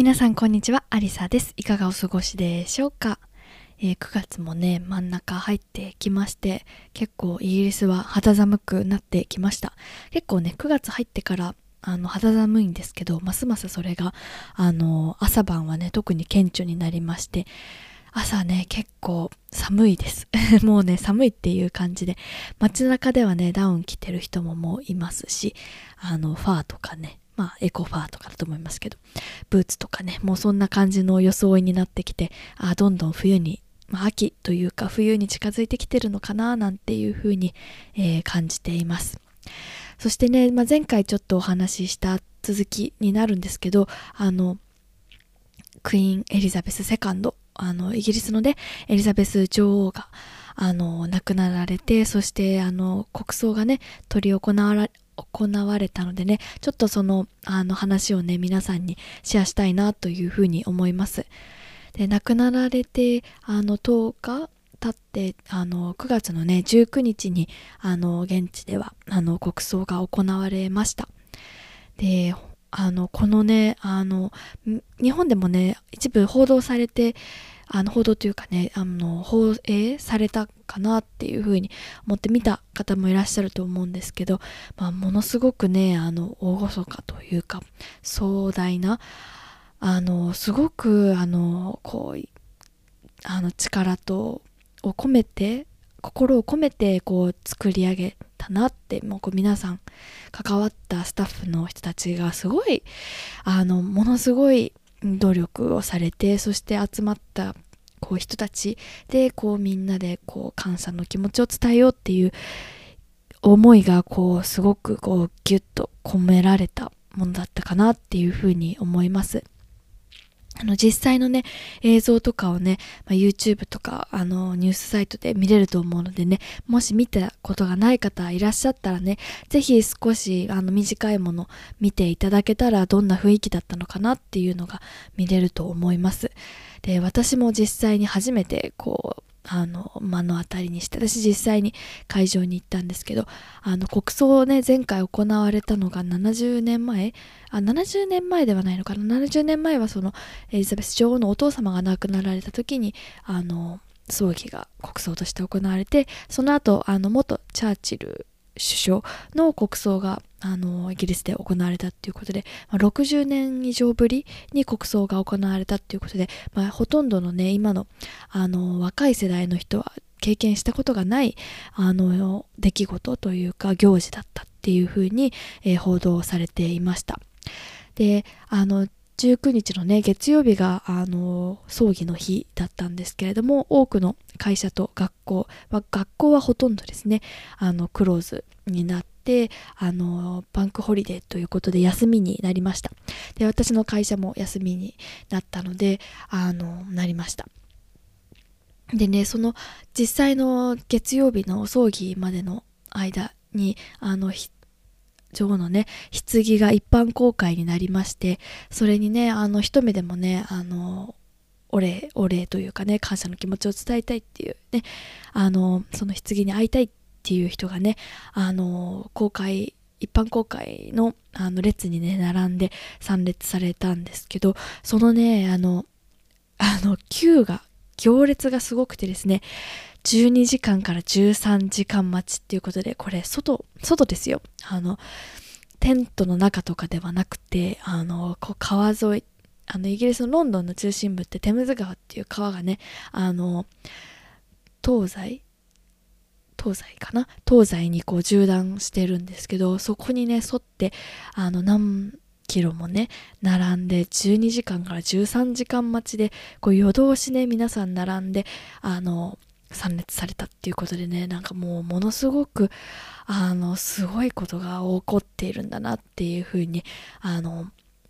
皆さんこんにちはアリサです。いかがお過ごしでしょうか、えー、9月もね真ん中入ってきまして結構イギリスは肌寒くなってきました。結構ね9月入ってからあの肌寒いんですけどますますそれがあの朝晩はね特に顕著になりまして朝ね結構寒いです。もうね寒いっていう感じで街中ではねダウン着てる人ももういますしあのファーとかねまあ、エコファーとかだと思いますけど、ブーツとかね、もうそんな感じの装いになってきて、あどんどん冬に、まあ、秋というか冬に近づいてきてるのかな、なんていう風に、えー、感じています。そしてね、まあ、前回ちょっとお話しした続きになるんですけど、あの、クイーン・エリザベス2あの、イギリスのね、エリザベス女王が、あの、亡くなられて、そして、あの、国葬がね、執り行わ行われたのでね、ちょっとその、あの話をね、皆さんにシェアしたいなというふうに思います。で、亡くなられて、あの、10日経って、あの、9月のね、19日に、あの、現地では、あの、国葬が行われました。で、あの、このね、あの、日本でもね、一部報道されて、あの報道というかねあの放映されたかなっていうふうに思って見た方もいらっしゃると思うんですけど、まあ、ものすごくねあの大そかというか壮大なあのすごくあのこうあの力とを込めて心を込めてこう作り上げたなってもうこう皆さん関わったスタッフの人たちがすごいあのものすごい努力をされてそして集まったこう人たちでこうみんなでこう感謝の気持ちを伝えようっていう思いがこうすごくこうギュッと込められたものだったかなっていうふうに思います。あの実際のね、映像とかをね、まあ、YouTube とかあのニュースサイトで見れると思うのでね、もし見たことがない方いらっしゃったらね、ぜひ少しあの短いもの見ていただけたらどんな雰囲気だったのかなっていうのが見れると思います。で、私も実際に初めてこう、あの目の当たりにして私実際に会場に行ったんですけどあの国葬ね前回行われたのが70年前あ70年前ではないのかな？70年前はそのエリザベス女王のお父様が亡くなられた時にあの葬儀が国葬として行われてその後あの元チャーチル首相の国葬があのイギリスで行われたっていうことで、まあ、60年以上ぶりに国葬が行われたっていうことで、まあ、ほとんどのね今のあの若い世代の人は経験したことがないあの出来事というか行事だったっていうふうに、えー、報道されていました。であの19日のね月曜日があの葬儀の日だったんですけれども多くの会社と学校、まあ、学校はほとんどですねあのクローズになっててあのバンクホリデーということで休みになりました。で私の会社も休みになったのであのなりました。でねその実際の月曜日の葬儀までの間にあの女王のね棺が一般公開になりましてそれにねあの一目でもねあのお礼お礼というかね感謝の気持ちを伝えたいっていうねあのその棺に会いたいっていう人がねあの公開一般公開のあの列にね並んで参列されたんですけどそのねあのあの Q が行列がすごくてですね12時間から13時間待ちっていうことで、これ外、外ですよ。あの、テントの中とかではなくて、あの、こう川沿い、あの、イギリスのロンドンの中心部ってテムズ川っていう川がね、あの、東西東西かな？東西にこう縦断してるんですけど、そこにね、沿って、あの、何キロもね、並んで、12時間から13時間待ちで、こう夜通しね、皆さん並んで、あの、参列されたっていうことでねなんかもうものすごくあのすごいことが起こっているんだなっていうふうにあの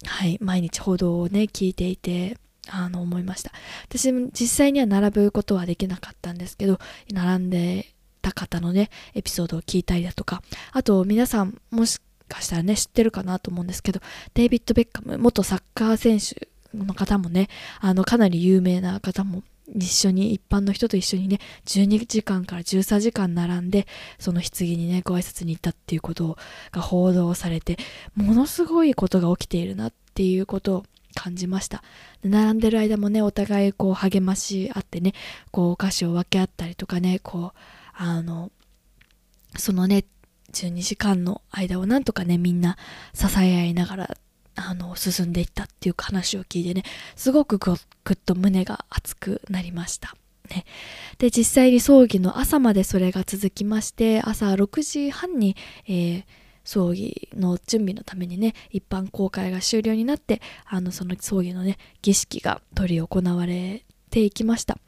はい、毎日報道をね、聞いていて、あの、思いました。私も実際には並ぶことはできなかったんですけど、並んでった方のね、エピソードを聞いたりだとか、あと皆さんもしかしたらね、知ってるかなと思うんですけど、デイビッド・ベッカム、元サッカー選手の方もね、あの、かなり有名な方も一緒に、一般の人と一緒にね、12時間から13時間並んで、その棺にね、ご挨拶に行ったっていうことが報道されて、ものすごいことが起きているなっていうことを感じました。並んでる間もね、お互いこう励まし合ってね、こうお菓子を分け合ったりとかね、こう、あの、そのね、12時間の間をなんとかね、みんな支え合いながらあの進んでいったっていう話を聞いてねすごくぐっと胸が熱くなりました。ね、で実際に葬儀の朝までそれが続きまして朝6時半に、えー、葬儀の準備のためにね一般公開が終了になってあのその葬儀のね儀式が執り行われていきました。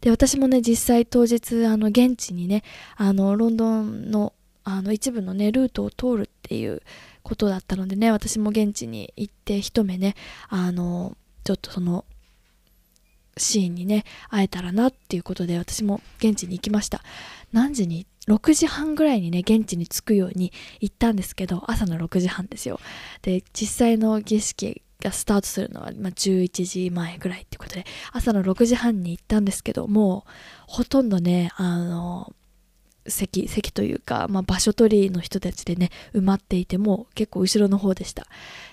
で私もね実際当日あの現地にねあのロンドンのあの一部のねルートを通るっていうことだったのでね私も現地に行って一目ねあのちょっとそのシーンにね会えたらなっていうことで私も現地に行きました。何時に？6時半ぐらいにね現地に着くように行ったんですけど朝の6時半ですよ。で実際の儀式がスタートするのは、まあ、11時前ぐらいっていうことで朝の6時半に行ったんですけどもうほとんどねあの席席というか、まあ、場所取りの人たちでね埋まっていてもう結構後ろの方でした。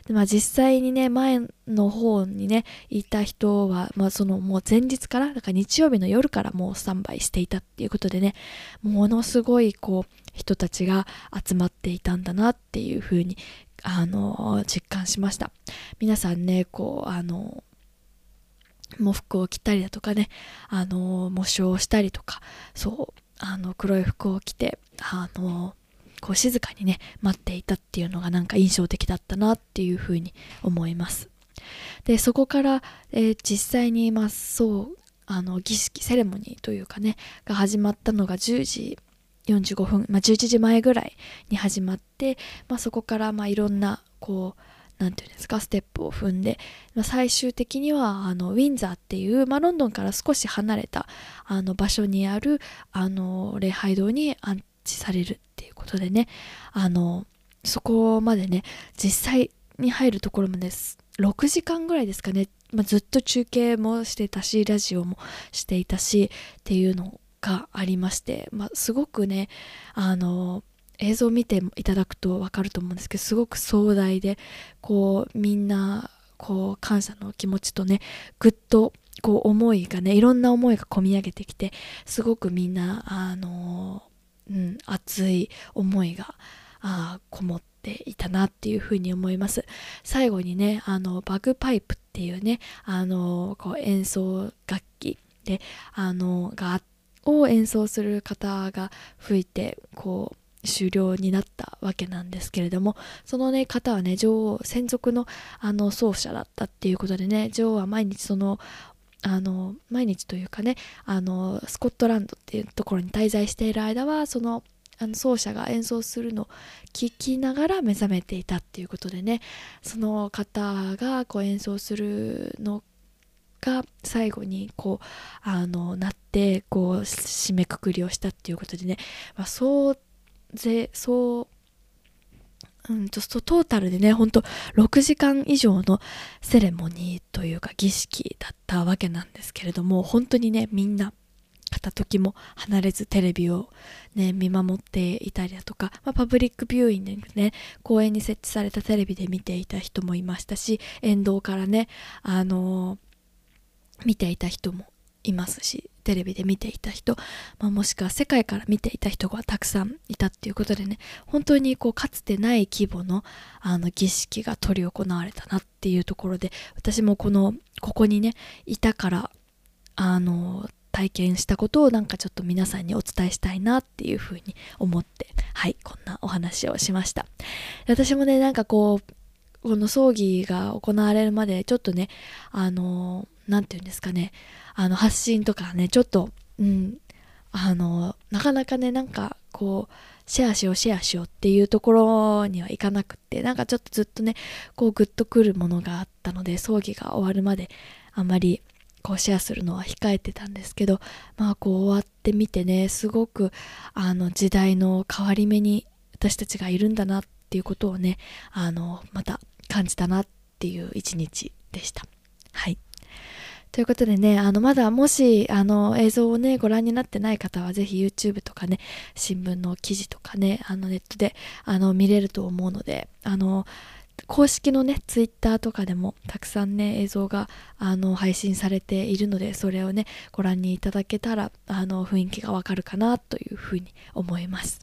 で、まあ、実際にね前の方にねいた人は、まあ、そのもう前日からだか日曜日の夜からもうスタンバイしていたっていうことでねものすごいこう人たちが集まっていたんだなっていう風にあの実感しました。皆さんねこうあの喪服を着たりだとかねあの模章をしたりとかそうあの黒い服を着てあのこう静かにね待っていたっていうのがなんか印象的だったなっていうふうに思います。でそこから、えー、実際にまあそうあの儀式セレモニーというかねが始まったのが10時45分、まあ、11時前ぐらいに始まって、まあ、そこからまあいろんなこう何て言うんですかステップを踏んで、まあ、最終的にはあのウィンザーっていう、まあ、ロンドンから少し離れたあの場所にあるあの礼拝堂に安置されるっていうことでねあのそこまでね実際に入るところまで6時間ぐらいですかね、まあ、ずっと中継もしてたしラジオもしていたしっていうのをがありまして、まあ、すごくねあの映像を見ていただくと分かると思うんですけどすごく壮大でこうみんなこう感謝の気持ちとねぐっとこう思いがねいろんな思いが込み上げてきてすごくみんなあの、うん、熱い思いがあこもっていたなっていうふうに思います。最後にねあのバグパイプっていうねあのこう演奏楽器であのがを演奏する方が吹いてこう終了になったわけなんですけれどもそのね方はね女王専属のあの奏者だったっていうことでね女王は毎日そのあの毎日というかねあのスコットランドっていうところに滞在している間はそのあの奏者が演奏するのを聞きながら目覚めていたっていうことでねその方がこう演奏するのが最後にこうあのなってこう締めくくりをしたっていうことでね、まあ、そうぜそううんちょっとトータルでねほんと6時間以上のセレモニーというか儀式だったわけなんですけれども本当にねみんな片時も離れずテレビをね見守っていたりだとか、まあ、パブリックビューイングね公園に設置されたテレビで見ていた人もいましたし沿道からねあのー、見ていた人もいますしテレビで見ていた人、まあ、もしくは世界から見ていた人がたくさんいたっていうことでね本当にこうかつてない規模のあの儀式が執り行われたなっていうところで私もこのここにねいたからあの体験したことをなんかちょっと皆さんにお伝えしたいなっていうふうに思ってはいこんなお話をしました。私もねなんかこうこの葬儀が行われるまでちょっとねあの何て言うんですかねあの発信とかねちょっとうんあのなかなかねなんかこうシェアしようシェアしようっていうところにはいかなくってなんかちょっとずっとねこうグッとくるものがあったので葬儀が終わるまであんまりこうシェアするのは控えてたんですけどまあこう終わってみてねすごくあの時代の変わり目に私たちがいるんだなっていうことをねあのまた感じたなっていう一日でした。はいということでね、あの、まだもし、あの、映像をね、ご覧になってない方は、ぜひ YouTube とかね、新聞の記事とかね、あの、ネットで、あの、見れると思うので、あの、公式のね、ツイッターとかでもたくさんね、映像があの配信されているので、それをね、ご覧にいただけたら、あの雰囲気がわかるかなというふうに思います。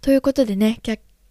ということでね、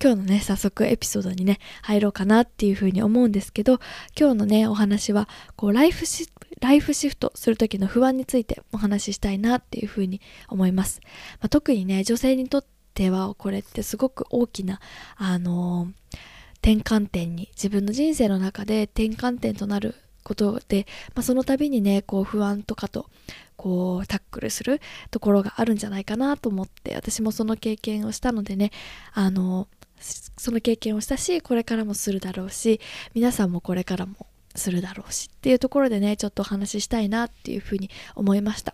今日のね、早速エピソードにね、入ろうかなっていうふうに思うんですけど、今日のね、お話は、こう、ライフシライフシフトする時の不安についてお話ししたいなっていうふうに思います。まあ、特にね、女性にとっては、これってすごく大きな、あのー転換点に自分の人生の中で転換点となることで、まあ、その度にねこう不安とかとこうタックルするところがあるんじゃないかなと思って私もその経験をしたのでねあのその経験をしたしこれからもするだろうし皆さんもこれからもするだろうしっていうところでねちょっとお話ししたいなっていうふうに思いました。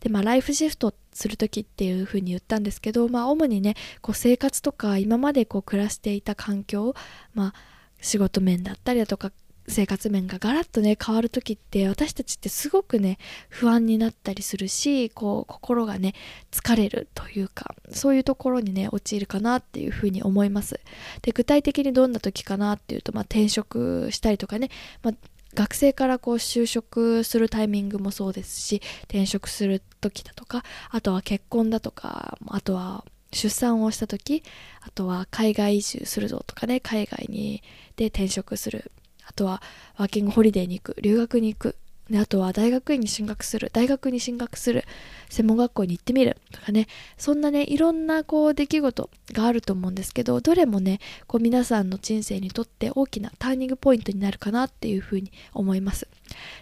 でまあライフシフトする時っていうふうに言ったんですけどまあ主にねこう生活とか今までこう暮らしていた環境まあ仕事面だったりだとか生活面がガラッとね変わる時って私たちってすごくね不安になったりするしこう心がね疲れるというかそういうところにね陥るかなっていうふうに思います。で具体的にどんな時かなっていうと、まあ、転職したりとかね、まあ、学生からこう就職するタイミングもそうですし転職する時だとかあとは結婚だとかあとは出産をした時あとは海外移住するぞとかね海外にで転職するあとはワーキングホリデーに行く留学に行く。であとは大学院に進学する大学に進学する専門学校に行ってみる。とかね。そんなねいろんなこう出来事があると思うんですけどどれもねこう皆さんの人生にとって大きなターニングポイントになるかなっていうふうに思います。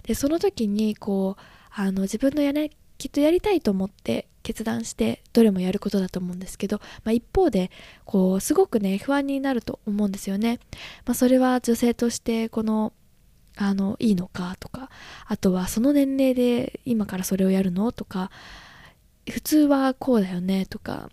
でその時にこうあの自分のやねきっとやりたいと思って決断してどれもやることだと思うんですけど、まあ、一方でこうすごくね不安になると思うんですよね、まあ、それは女性としてこのあのいいのかとかあとはその年齢で今からそれをやるのとか普通はこうだよねとか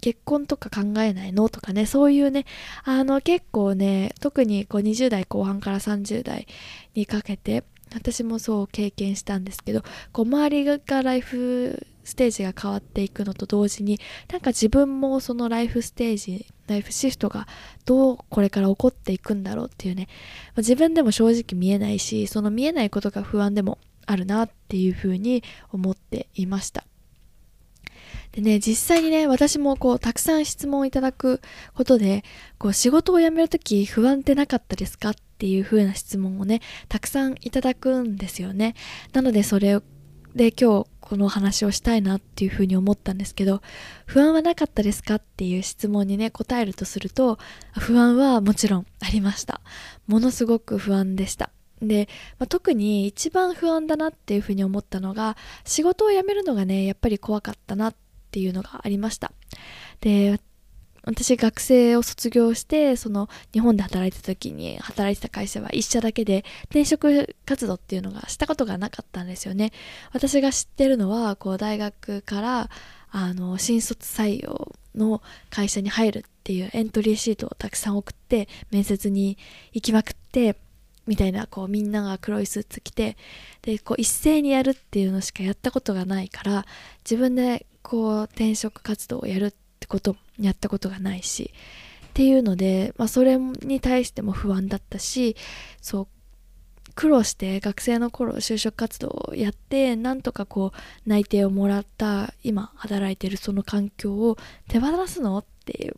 結婚とか考えないのとかねそういうねあの結構ね特にこう20代後半から30代にかけて私もそう経験したんですけどこう周りがライフステージが変わっていくのと同時になんか自分もそのライフステージライフシフトがどうこれから起こっていくんだろうっていうね、まあ、自分でも正直見えないしその見えないことが不安でもあるなっていうふうに思っていました。でね実際にね私もこうたくさん質問をいただくことでこう仕事を辞めるとき不安ってなかったですかっていう風な質問をねたくさんいただくんですよね。なのでそれで今日この話をしたいなっていうふうに思ったんですけど不安はなかったですかっていう質問にね答えるとすると不安はもちろんありました。ものすごく不安でした。で、まあ、特に一番不安だなっていうふうに思ったのが仕事を辞めるのがねやっぱり怖かったなっていうのがありました。で私学生を卒業してその日本で働いてた時に働いてた会社は一社だけで転職活動っていうのがしたことがなかったんですよね。私が知ってるのはこう大学からあの新卒採用の会社に入るっていうエントリーシートをたくさん送って面接に行きまくってみたいなこうみんなが黒いスーツ着てでこう一斉にやるっていうのしかやったことがないから自分でこう転職活動をやるってことやったことがないしっていうので、まあ、それに対しても不安だったしそう苦労して学生の頃就職活動をやってなんとかこう内定をもらった今働いてるその環境を手放すのっていう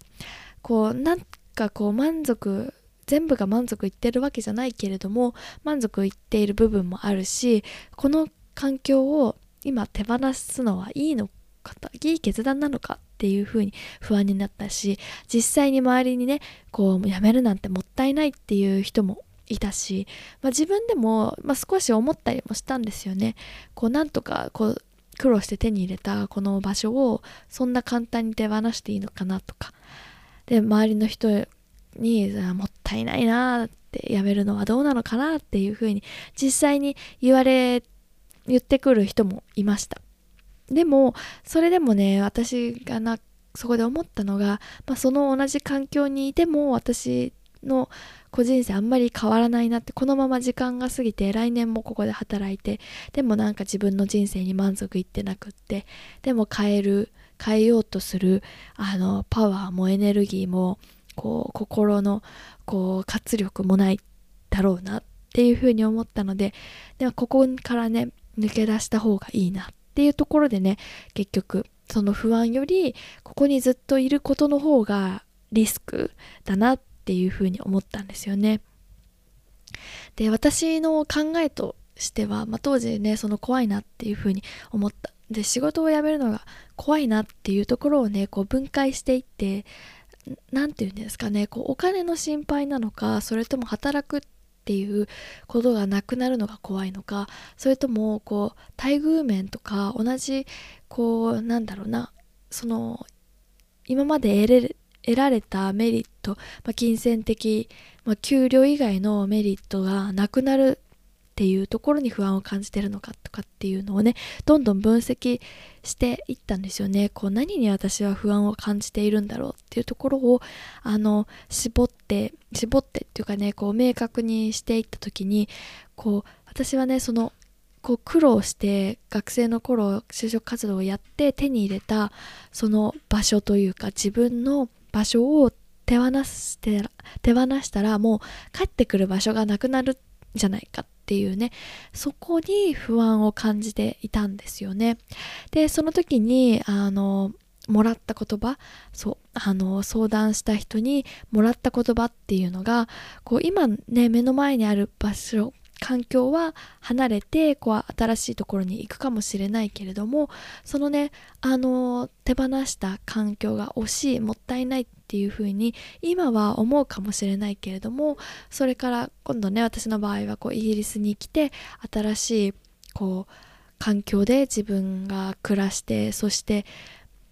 こうなんかこう満足全部が満足いってるわけじゃないけれども満足いっている部分もあるしこの環境を今手放すのはいいのかいい決断なのかっていう風に不安になったし実際に周りにねこうやめるなんてもったいないっていう人もいたし、まあ、自分でも、まあ、少し思ったりもしたんですよね。こうなんとかこう苦労して手に入れたこの場所をそんな簡単に手放していいのかなとかで周りの人にもったいないなってやめるのはどうなのかなっていうふうに実際に言われ言ってくる人もいましたでもそれでもね私がなそこで思ったのが、まあ、その同じ環境にいても私の個人生あんまり変わらないなってこのまま時間が過ぎて来年もここで働いてでもなんか自分の人生に満足いってなくってでも変える変えようとするあのパワーもエネルギーもこう心のこう活力もないだろうなっていうふうに思ったのでではここからね抜け出した方がいいなっていうところでね結局その不安よりここにずっといることの方がリスクだなっていうふうに思ったんですよね。で私の考えとしては、まあ、当時ねその怖いなっていうふうに思ったで仕事を辞めるのが怖いなっていうところをねこう分解していって何て言うんですかねこうお金の心配なのかそれとも働くってていうことがなくなるのが怖いのかそれともこう待遇面とか同じこうなんだろうなその今まで得れ得られたメリット、まあ、金銭的、まあ、給料以外のメリットがなくなるっていうところに不安を感じてるのかとかっていうのをねどんどん分析していったんですよね。こう何に私は不安を感じているんだろうっていうところをあの絞って絞ってっていうかねこう明確にしていった時にこう私はねそのこう苦労して学生の頃就職活動をやって手に入れたその場所というか自分の場所を手放して手放したらもう帰ってくる場所がなくなるんじゃないかっていうねそこに不安を感じていたんですよね。でその時にあのもらった言葉そうあの相談した人にもらった言葉っていうのがこう今ね目の前にある場所環境は離れてこう新しいところに行くかもしれないけれどもそのねあの手放した環境が惜しいもったいないっていうふうに今は思うかもしれないけれどもそれから今度ね私の場合はこうイギリスに来て新しいこう環境で自分が暮らしてそして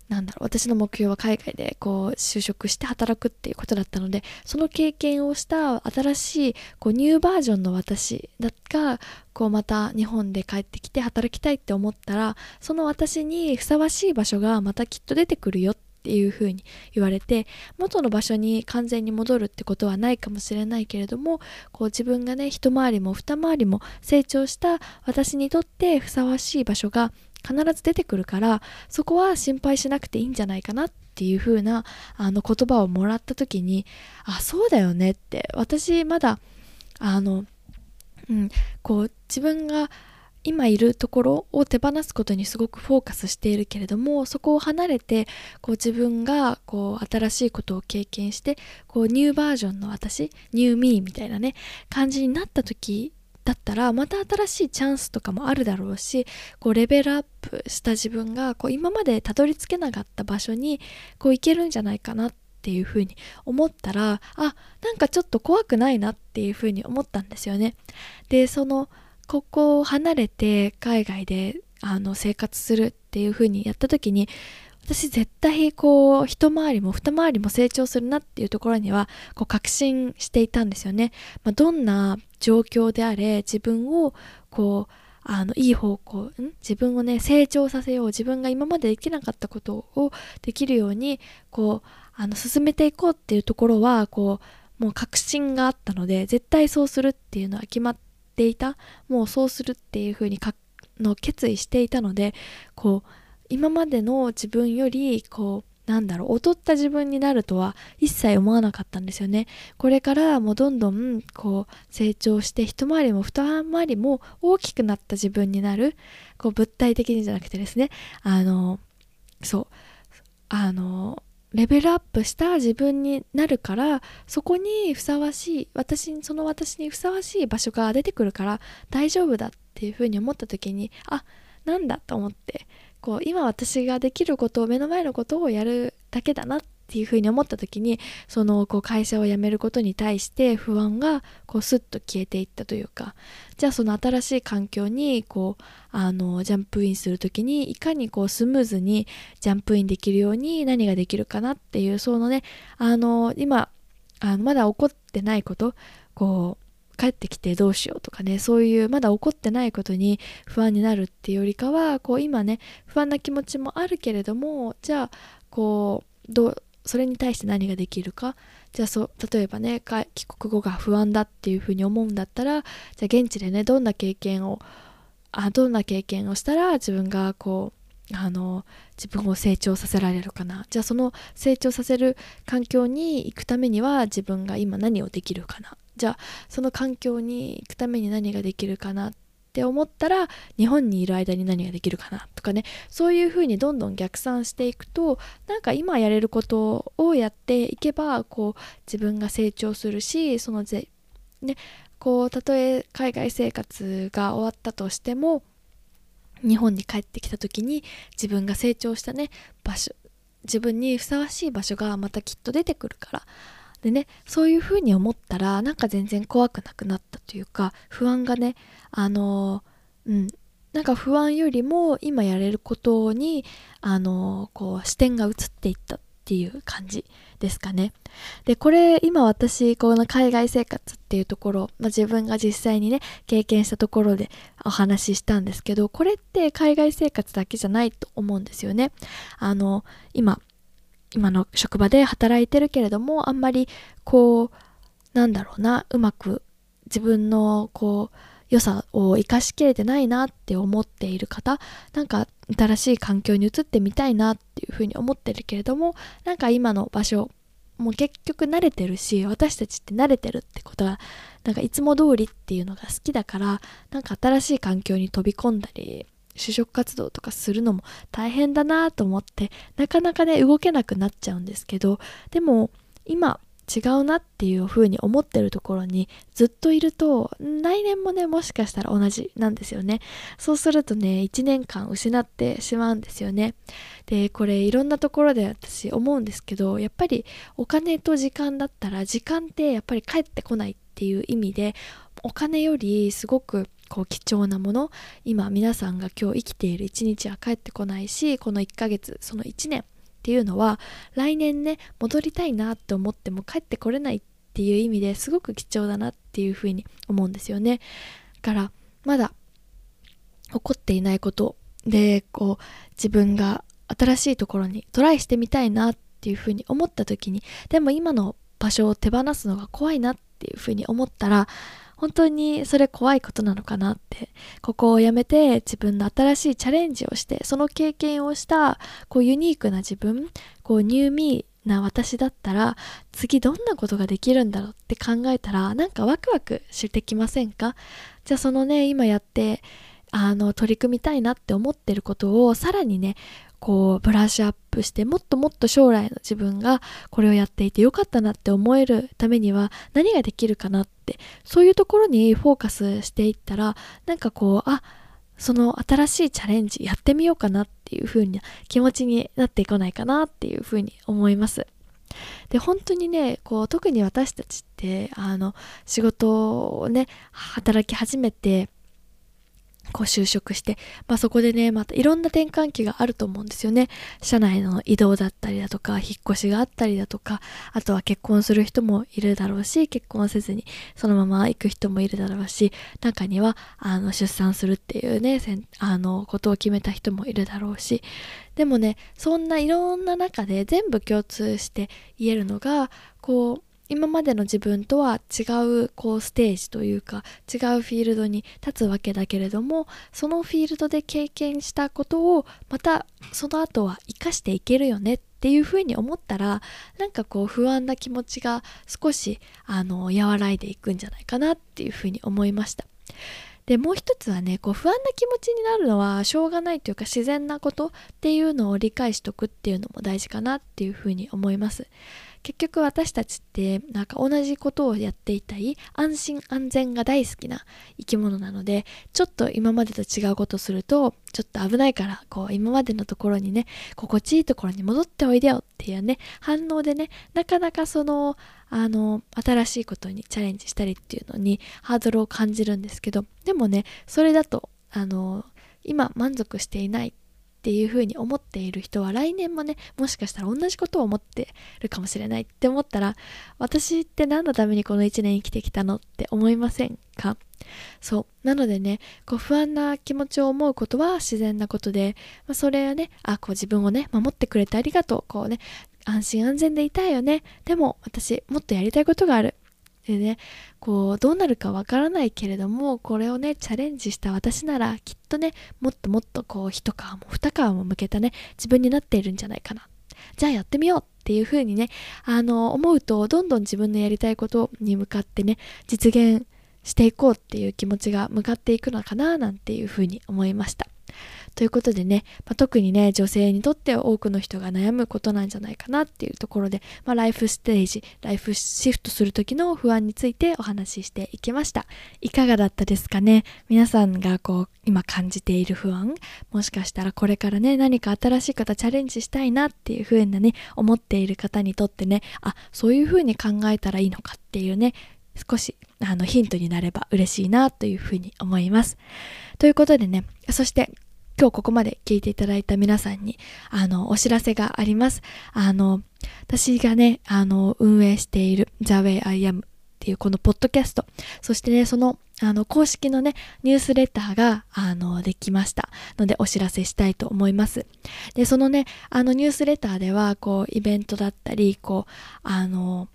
なんだろう私の目標は海外でこう就職して働くっていうことだったのでその経験をした新しいこうニューバージョンの私がこうまた日本で帰ってきて働きたいって思ったらその私にふさわしい場所がまたきっと出てくるよってていうふうに言われて元の場所に完全に戻るってことはないかもしれないけれどもこう自分がね一回りも二回りも成長した私にとってふさわしい場所が必ず出てくるからそこは心配しなくていいんじゃないかなっていう風なあの言葉をもらった時にあそうだよねって私まだあの、うん、こう自分が今いるところを手放すことにすごくフォーカスしているけれどもそこを離れてこう自分がこう新しいことを経験してこうニューバージョンの私ニューミーみたいなね感じになった時だったらまた新しいチャンスとかもあるだろうしこうレベルアップした自分がこう今までたどり着けなかった場所にこう行けるんじゃないかなっていうふうに思ったらあなんかちょっと怖くないなっていうふうに思ったんですよね。でそのここを離れて海外であの生活するっていうふうにやった時に私絶対こう一回りも二回りも成長するなっていうところにはこう確信していたんですよね。まあ、どんな状況であれ自分をこうあのいい方向ん？自分をね成長させよう自分が今までできなかったことをできるようにこうあの進めていこうっていうところはこうもう確信があったので絶対そうするっていうのは決まっていたもうそうするっていうふうにかの決意していたのでこう今までの自分よりこうなんだろう劣った自分になるとは一切思わなかったんですよね。これからもどんどんこう成長して一回りも二回りも大きくなった自分になるこう物体的にじゃなくてですねあのそうあのレベルアップした自分になるからそこにふさわしい私にその私にふさわしい場所が出てくるから大丈夫だっていうふうに思った時にあなんだと思ってこう今私ができることを目の前のことをやるだけだなってっていうふうに思った時にそのこう会社を辞めることに対して不安がこうスッと消えていったというか。じゃあその新しい環境にこうあのジャンプインする時にいかにこうスムーズにジャンプインできるように何ができるかなっていうそのねあの今あのまだ起こってないことこう帰ってきてどうしようとかねそういうまだ起こってないことに不安になるっていうよりかはこう今ね不安な気持ちもあるけれどもじゃあこうどうそれに対して何ができるか？じゃあそ例えばね帰国後が不安だっていうふうに思うんだったらじゃあ現地でねどんな経験をあどんな経験をしたら自分がこうあの自分を成長させられるかな？じゃあその成長させる環境に行くためには自分が今何をできるかな？じゃあその環境に行くために何ができるかな？っって思ったら日本にいる間に何ができるかなとかね。そういうふうにどんどん逆算していくとなんか今やれることをやっていけばこう自分が成長するしそのぜねこうたとえ海外生活が終わったとしても日本に帰ってきた時に自分が成長したね場所自分にふさわしい場所がまたきっと出てくるからでねそういうふうに思ったらなんか全然怖くなくなったというか不安がねあのうんなんか不安よりも今やれることにあのこう視点が移っていったっていう感じですかね。でこれ今私この海外生活っていうところ、まあ、自分が実際にね経験したところでお話ししたんですけどこれって海外生活だけじゃないと思うんですよね。あの今今の職場で働いてるけれどもあんまりこうなんだろうなうまく自分のこう良さを生かしきれてないなって思っている方なんか新しい環境に移ってみたいなっていうふうに思ってるけれどもなんか今の場所もう結局慣れてるし私たちって慣れてるってことはなんかいつも通りっていうのが好きだからなんか新しい環境に飛び込んだり就職活動とかするのも大変だなと思ってなかなかね動けなくなっちゃうんですけどでも今違うなっていう風に思ってるところにずっといると来年もねもしかしたら同じなんですよね。そうするとね1年間失ってしまうんですよね。でこれいろんなところで私思うんですけどやっぱりお金と時間だったら時間ってやっぱり返ってこないっていう意味でお金よりすごくこう貴重なもの。今皆さんが今日生きている一日は帰ってこないしこの1ヶ月その1年っていうのは来年ね戻りたいなって思っても帰ってこれないっていう意味ですごく貴重だなっていうふうに思うんですよね。だからまだ起こっていないことでこう自分が新しいところにトライしてみたいなっていうふうに思った時にでも今の場所を手放すのが怖いなっていうふうに思ったら本当にそれ怖いことなのかなってここをやめて自分の新しいチャレンジをしてその経験をしたこうユニークな自分こうニューミーな私だったら次どんなことができるんだろうって考えたらなんかワクワクしてきませんか？じゃあそのね今やってあの取り組みたいなって思ってることをさらにねこうブラッシュアップしてもっともっと将来の自分がこれをやっていてよかったなって思えるためには何ができるかなってそういうところにフォーカスしていったらなんかこうあその新しいチャレンジやってみようかなっていう風な気持ちになっていかないかなっていう風に思います。で本当にねこう特に私たちってあの仕事をね働き始めてこう就職して、まあ、そこでねまたいろんな転換期があると思うんですよね。社内の移動だったりだとか引っ越しがあったりだとかあとは結婚する人もいるだろうし結婚せずにそのまま行く人もいるだろうし中にはあの出産するっていうねあのことを決めた人もいるだろうし。でもねそんないろんな中で全部共通して言えるのがこう今までの自分とは違うこうステージというか違うフィールドに立つわけだけれどもそのフィールドで経験したことをまたその後は生かしていけるよねっていうふうに思ったらなんかこう不安な気持ちが少しあの和らいでいくんじゃないかなっていうふうに思いました。でもう一つはねこう不安な気持ちになるのはしょうがないというか自然なことっていうのを理解しとくっていうのも大事かなっていうふうに思います結局私たちってなんか同じことをやっていたい安心安全が大好きな生き物なのでちょっと今までと違うことするとちょっと危ないからこう今までのところにね心地いいところに戻っておいでよっていうね反応でねなかなかそのあの新しいことにチャレンジしたりっていうのにハードルを感じるんですけどでもねそれだとあの今満足していないっていうふうに思っている人は来年もねもしかしたら同じことを思ってるかもしれないって思ったら私って何のためにこの1年生きてきたのって思いませんか？そう。なのでねこう不安な気持ちを思うことは自然なことで、まあ、それはねあこう自分をね守ってくれてありがとうこうね安心安全でいたいよね。でも私もっとやりたいことがある。でねこうどうなるかわからないけれどもこれをねチャレンジした私ならきっとねもっともっとこう一皮も二皮も向けたね自分になっているんじゃないかな。じゃあやってみようっていう風にねあの思うとどんどん自分のやりたいことに向かってね実現していこうっていう気持ちが向かっていくのかななんていう風に思いました。ということでね、まあ、特にね、女性にとっては多くの人が悩むことなんじゃないかなっていうところで、まあ、ライフステージ、ライフシフトする時の不安についてお話ししていきました。いかがだったですかね？皆さんがこう、今感じている不安、もしかしたらこれからね、何か新しい方チャレンジしたいなっていう風なね、思っている方にとってね、あ、そういう風に考えたらいいのかっていうね、少しあのヒントになれば嬉しいなというふうに思います。ということでね、そして今日ここまで聞いていただいた皆さんに、あの、お知らせがあります。あの、私がね、あの、運営している The Way I Am っていうこのポッドキャスト、そしてね、その、あの、公式のね、ニュースレターが、あの、できました。ので、お知らせしたいと思います。で、そのね、あの、ニュースレターでは、こう、イベントだったり、こう、あの、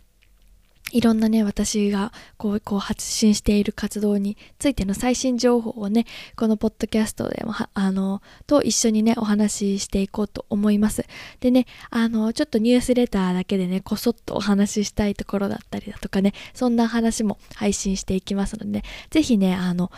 いろんなね、私がこうこう発信している活動についての最新情報をね、このポッドキャストでも、あの、と一緒にね、お話ししていこうと思います。でね、あの、ちょっとニュースレターだけでね、こそっとお話ししたいところだったりだとかね、そんな話も配信していきますのでね、ぜひね、あの、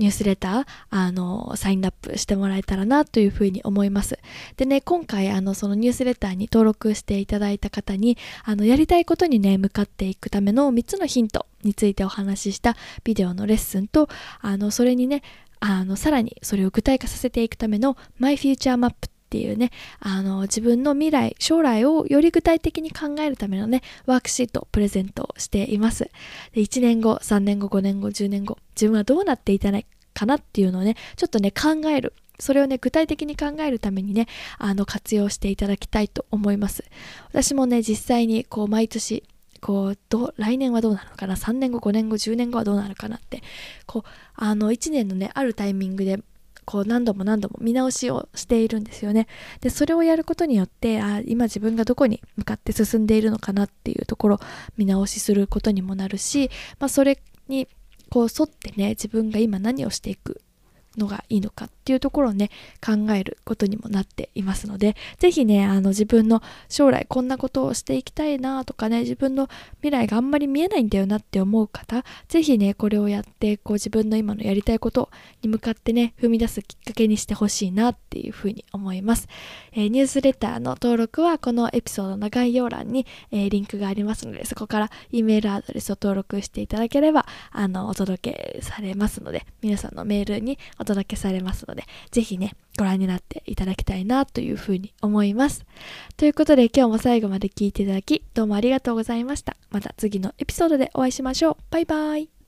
ニュースレター、あの、サインアップしてもらえたらなというふうに思います。でね、今回、あの、そのニュースレターに登録していただいた方に、あの、やりたいことにね、向かっていくための3つのヒントについてお話ししたビデオのレッスンと、あの、それにね、あの、さらにそれを具体化させていくための My Future Map っていうね、あの、自分の未来、将来をより具体的に考えるためのね、ワークシート、プレゼントをしています。で1年後、3年後、5年後、10年後、自分はどうなっていたいかなっていうのをね、ちょっとね、考える。それをね、具体的に考えるためにね、あの、活用していただきたいと思います。私もね、実際にこう、毎年、こうど来年はどうなのかな？3年後5年後10年後はどうなるかなってこうあの1年のねあるタイミングでこう何度も何度も見直しをしているんですよね。でそれをやることによってあ今自分がどこに向かって進んでいるのかなっていうところ見直しすることにもなるし、まあ、それにこう沿ってね自分が今何をしていくのがいいのかっていうところをね考えることにもなっていますので是非ねあの自分の将来こんなことをしていきたいなとかね自分の未来があんまり見えないんだよなって思う方是非ねこれをやってこう自分の今のやりたいことに向かってね踏み出すきっかけにしてほしいなっていうふうに思います、えー、ニュースレターの登録はこのエピソードの概要欄に、えー、リンクがありますのでそこから E メールアドレスを登録していただければあのお届けされますので皆さんのメールにお届け届けされますのでぜひね、ご覧になっていただきたいなというふうに思います。ということで今日も最後まで聞いていただき、どうもありがとうございました。また次のエピソードでお会いしましょう。バイバイ。